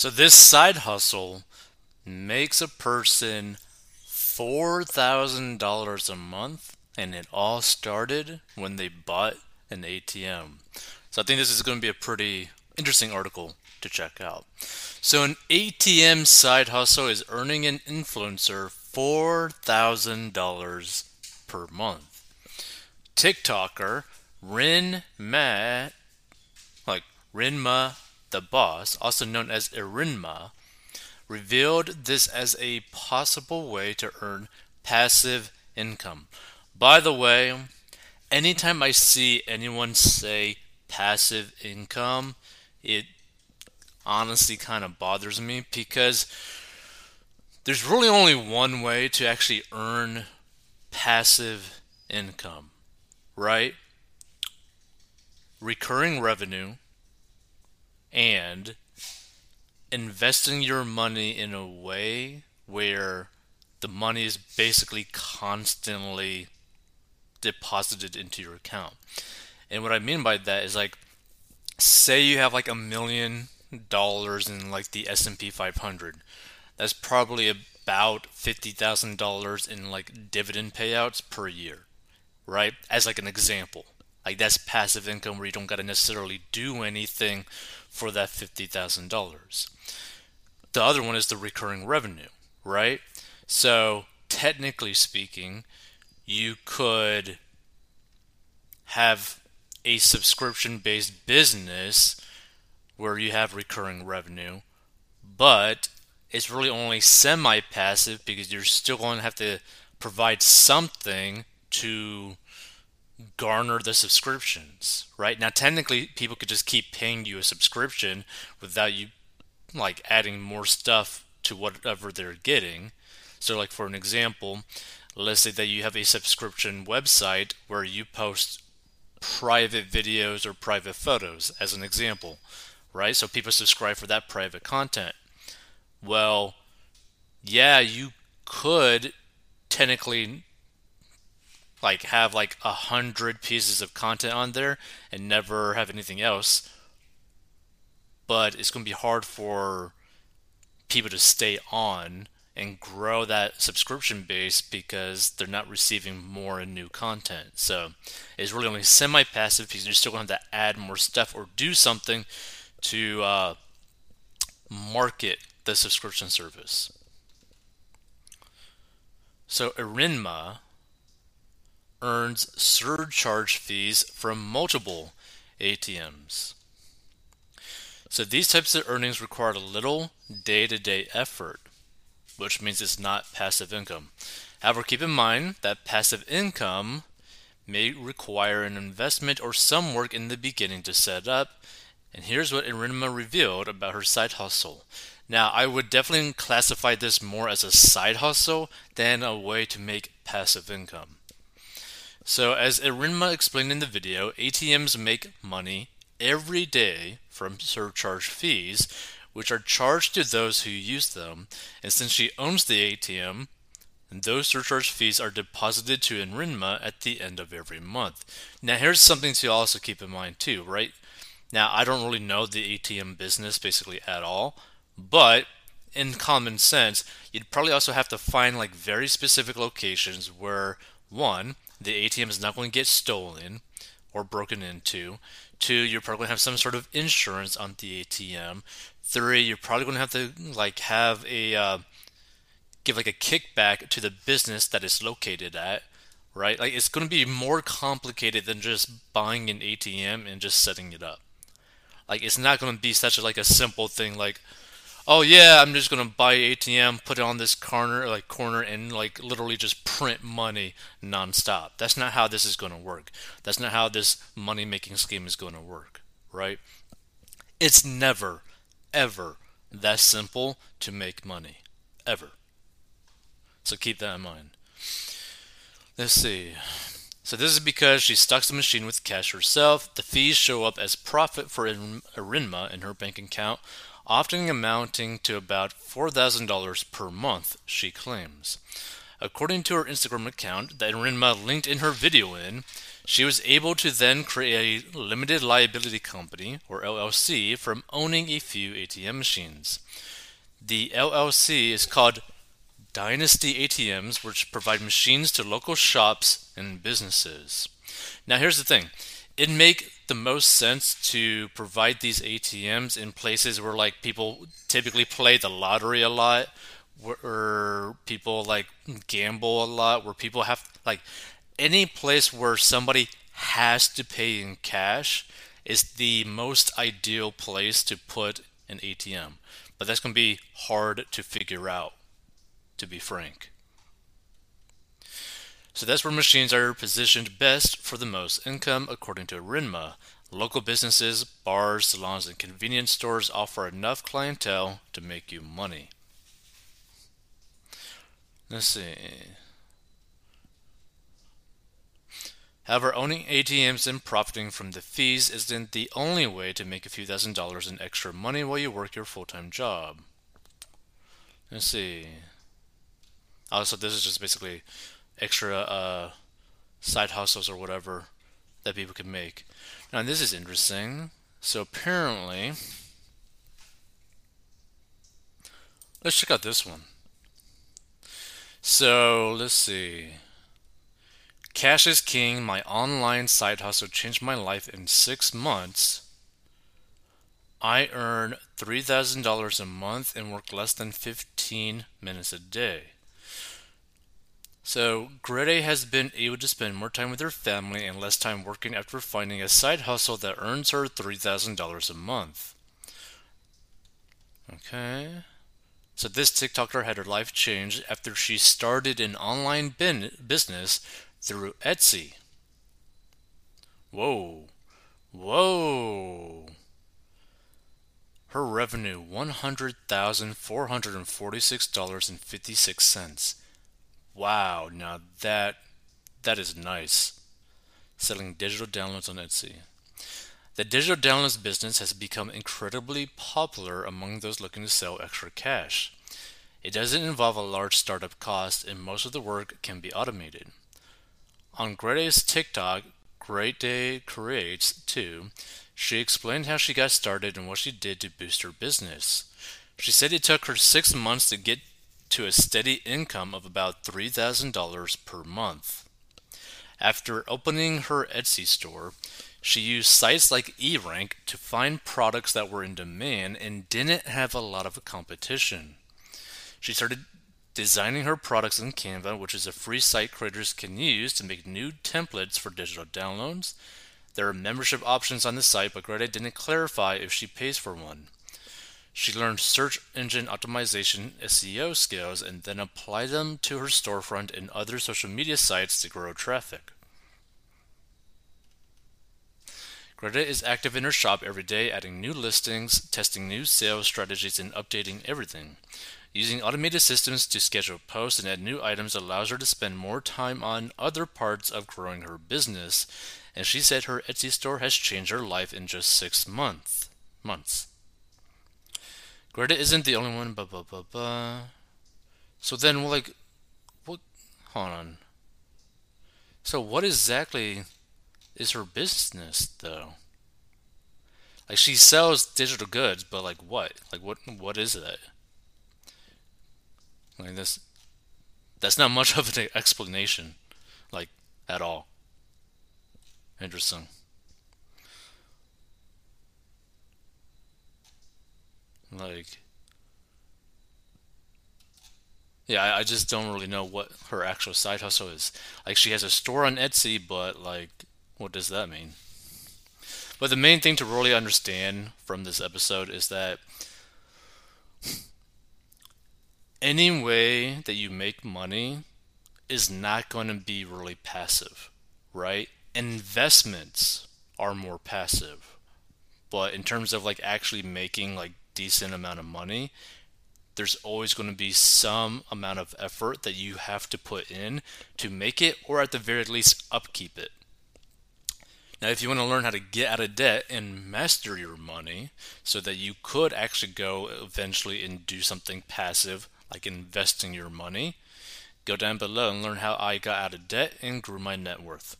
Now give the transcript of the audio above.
So this side hustle makes a person $4,000 a month and it all started when they bought an ATM. So I think this is going to be a pretty interesting article to check out. So an ATM side hustle is earning an influencer $4,000 per month. TikToker Rin Ma, like Rinma the boss, also known as Erinma, revealed this as a possible way to earn passive income. By the way, anytime I see anyone say passive income, it honestly kind of bothers me because there's really only one way to actually earn passive income, right? Recurring revenue and investing your money in a way where the money is basically constantly deposited into your account. And what I mean by that is like say you have like a million dollars in like the S&P 500. That's probably about $50,000 in like dividend payouts per year, right? As like an example. Like that's passive income where you don't got to necessarily do anything for that $50,000. The other one is the recurring revenue, right? So, technically speaking, you could have a subscription based business where you have recurring revenue, but it's really only semi passive because you're still going to have to provide something to garner the subscriptions, right? Now, technically, people could just keep paying you a subscription without you like adding more stuff to whatever they're getting. So, like for an example, let's say that you have a subscription website where you post private videos or private photos, as an example, right? So people subscribe for that private content. Well, yeah, you could technically like have like a hundred pieces of content on there and never have anything else. But it's going to be hard for people to stay on and grow that subscription base because they're not receiving more and new content. So it's really only semi passive because you're still going to have to add more stuff or do something to uh, market the subscription service. So Erinma earns surcharge fees from multiple ATMs. So these types of earnings require a little day to day effort, which means it's not passive income. However, keep in mind that passive income may require an investment or some work in the beginning to set up. And here's what Erinma revealed about her side hustle. Now, I would definitely classify this more as a side hustle than a way to make passive income. So, as Erinma explained in the video, ATMs make money every day from surcharge fees, which are charged to those who use them. And since she owns the ATM, those surcharge fees are deposited to Erinma at the end of every month. Now, here's something to also keep in mind, too, right? Now, I don't really know the ATM business basically at all, but in common sense, you'd probably also have to find like very specific locations where one, the ATM is not going to get stolen or broken into. Two, you're probably going to have some sort of insurance on the ATM. Three, you're probably going to have to like have a uh, give like a kickback to the business that it's located at, right? Like it's going to be more complicated than just buying an ATM and just setting it up. Like it's not going to be such a, like a simple thing like oh yeah, I'm just gonna buy ATM, put it on this corner, like corner, and like literally just print money nonstop. That's not how this is gonna work. That's not how this money making scheme is gonna work, right? It's never, ever that simple to make money, ever. So keep that in mind. Let's see. So this is because she stocks the machine with cash herself. The fees show up as profit for Erinma in her bank account often amounting to about $4,000 per month, she claims. According to her Instagram account that Erinma linked in her video in, She was able to then create a limited liability company, or LLC, from owning a few ATM machines. The LLC is called Dynasty ATMs, which provide machines to local shops and businesses. Now, here's the thing it make the most sense to provide these ATMs in places where like people typically play the lottery a lot, where people like gamble a lot, where people have like any place where somebody has to pay in cash is the most ideal place to put an ATM. But that's going to be hard to figure out, to be frank. So that's where machines are positioned best for the most income, according to RINMA. Local businesses, bars, salons, and convenience stores offer enough clientele to make you money. Let's see. However, owning ATMs and profiting from the fees isn't the only way to make a few thousand dollars in extra money while you work your full time job. Let's see. Also, this is just basically extra uh, side hustles or whatever that people can make. Now, this is interesting. So, apparently, let's check out this one. So, let's see. Cash is King, my online side hustle changed my life in six months. I earn $3,000 a month and work less than 15 minutes a day. So, Grete has been able to spend more time with her family and less time working after finding a side hustle that earns her $3,000 a month. Okay. So, this TikToker had her life changed after she started an online bin- business through Etsy. Whoa. Whoa. Her revenue $100,446.56. Wow, now that that is nice. Selling digital downloads on Etsy. The digital downloads business has become incredibly popular among those looking to sell extra cash. It doesn't involve a large startup cost, and most of the work can be automated. On Grete's TikTok, Great Day Creates 2, she explained how she got started and what she did to boost her business. She said it took her six months to get to a steady income of about $3,000 per month. After opening her Etsy store, she used sites like eRank to find products that were in demand and didn't have a lot of competition. She started designing her products in Canva, which is a free site creators can use to make new templates for digital downloads. There are membership options on the site, but Greta didn't clarify if she pays for one. She learned search engine optimization SEO skills and then applied them to her storefront and other social media sites to grow traffic. Greta is active in her shop every day, adding new listings, testing new sales strategies, and updating everything. Using automated systems to schedule posts and add new items allows her to spend more time on other parts of growing her business, and she said her Etsy store has changed her life in just six months. Months. Greta isn't the only one. Blah blah blah blah. So then, like, what? Hold on. So what exactly is her business though? Like she sells digital goods, but like what? Like what? What is that? Like this, that's not much of an explanation, like at all. Interesting. Like, yeah, I, I just don't really know what her actual side hustle is. Like, she has a store on Etsy, but like, what does that mean? But the main thing to really understand from this episode is that any way that you make money is not going to be really passive, right? Investments are more passive. But in terms of like actually making like decent amount of money, there's always going to be some amount of effort that you have to put in to make it or at the very least upkeep it. Now, if you want to learn how to get out of debt and master your money so that you could actually go eventually and do something passive like investing your money, go down below and learn how I got out of debt and grew my net worth.